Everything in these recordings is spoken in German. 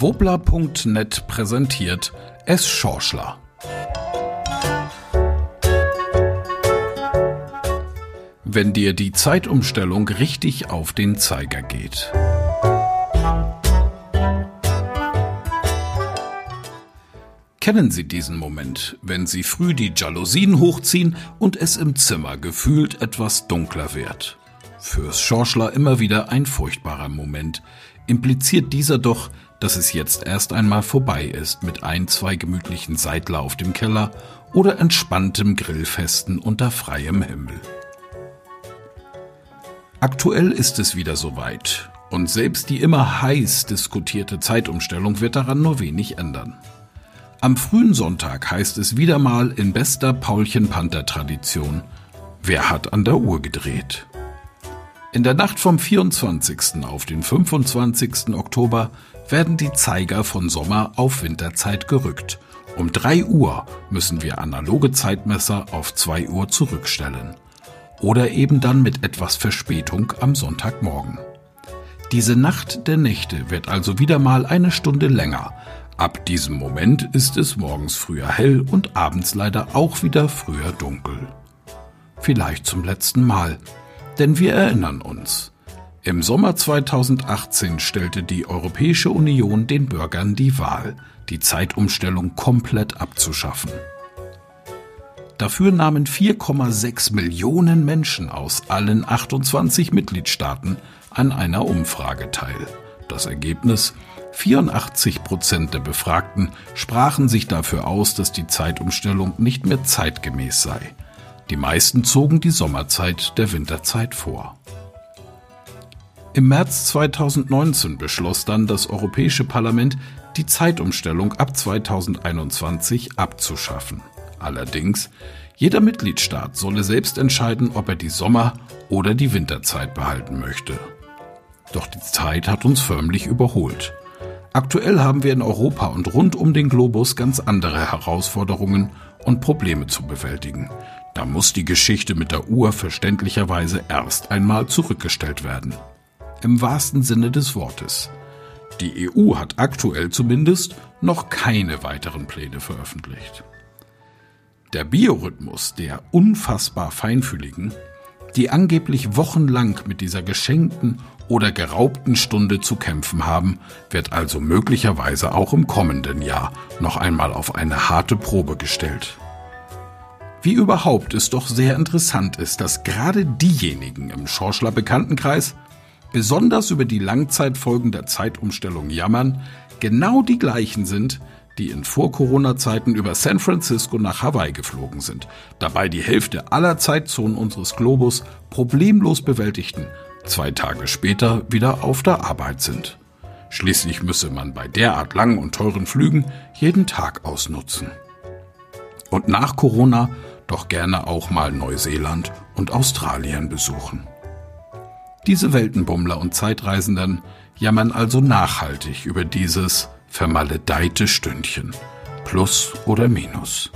Wobler.net präsentiert Es Schorschler. Wenn dir die Zeitumstellung richtig auf den Zeiger geht. Kennen Sie diesen Moment, wenn Sie früh die Jalousien hochziehen und es im Zimmer gefühlt etwas dunkler wird? Fürs Schorschler immer wieder ein furchtbarer Moment. Impliziert dieser doch, dass es jetzt erst einmal vorbei ist mit ein, zwei gemütlichen Seidler auf dem Keller oder entspanntem Grillfesten unter freiem Himmel. Aktuell ist es wieder soweit und selbst die immer heiß diskutierte Zeitumstellung wird daran nur wenig ändern. Am frühen Sonntag heißt es wieder mal in bester Paulchen-Panther-Tradition, wer hat an der Uhr gedreht? In der Nacht vom 24. auf den 25. Oktober werden die Zeiger von Sommer auf Winterzeit gerückt. Um 3 Uhr müssen wir analoge Zeitmesser auf 2 Uhr zurückstellen. Oder eben dann mit etwas Verspätung am Sonntagmorgen. Diese Nacht der Nächte wird also wieder mal eine Stunde länger. Ab diesem Moment ist es morgens früher hell und abends leider auch wieder früher dunkel. Vielleicht zum letzten Mal, denn wir erinnern uns. Im Sommer 2018 stellte die Europäische Union den Bürgern die Wahl, die Zeitumstellung komplett abzuschaffen. Dafür nahmen 4,6 Millionen Menschen aus allen 28 Mitgliedstaaten an einer Umfrage teil. Das Ergebnis 84 Prozent der Befragten sprachen sich dafür aus, dass die Zeitumstellung nicht mehr zeitgemäß sei. Die meisten zogen die Sommerzeit der Winterzeit vor. Im März 2019 beschloss dann das Europäische Parlament, die Zeitumstellung ab 2021 abzuschaffen. Allerdings, jeder Mitgliedstaat solle selbst entscheiden, ob er die Sommer- oder die Winterzeit behalten möchte. Doch die Zeit hat uns förmlich überholt. Aktuell haben wir in Europa und rund um den Globus ganz andere Herausforderungen und Probleme zu bewältigen. Da muss die Geschichte mit der Uhr verständlicherweise erst einmal zurückgestellt werden im wahrsten Sinne des Wortes. Die EU hat aktuell zumindest noch keine weiteren Pläne veröffentlicht. Der Biorhythmus der unfassbar feinfühligen, die angeblich wochenlang mit dieser geschenkten oder geraubten Stunde zu kämpfen haben, wird also möglicherweise auch im kommenden Jahr noch einmal auf eine harte Probe gestellt. Wie überhaupt es doch sehr interessant ist, dass gerade diejenigen im Schorschler Bekanntenkreis, besonders über die Langzeitfolgen der Zeitumstellung jammern, genau die gleichen sind, die in Vor-Corona-Zeiten über San Francisco nach Hawaii geflogen sind, dabei die Hälfte aller Zeitzonen unseres Globus problemlos bewältigten, zwei Tage später wieder auf der Arbeit sind. Schließlich müsse man bei derart langen und teuren Flügen jeden Tag ausnutzen. Und nach Corona doch gerne auch mal Neuseeland und Australien besuchen. Diese Weltenbummler und Zeitreisenden jammern also nachhaltig über dieses vermaledeite Stündchen. Plus oder Minus.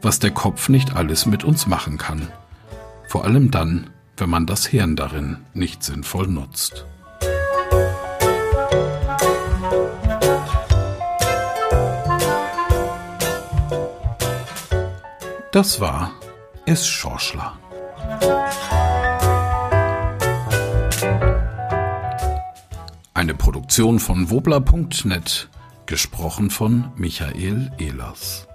Was der Kopf nicht alles mit uns machen kann. Vor allem dann, wenn man das Hirn darin nicht sinnvoll nutzt. Das war Es Schorschler. Eine Produktion von wobler.net, gesprochen von Michael Ehlers.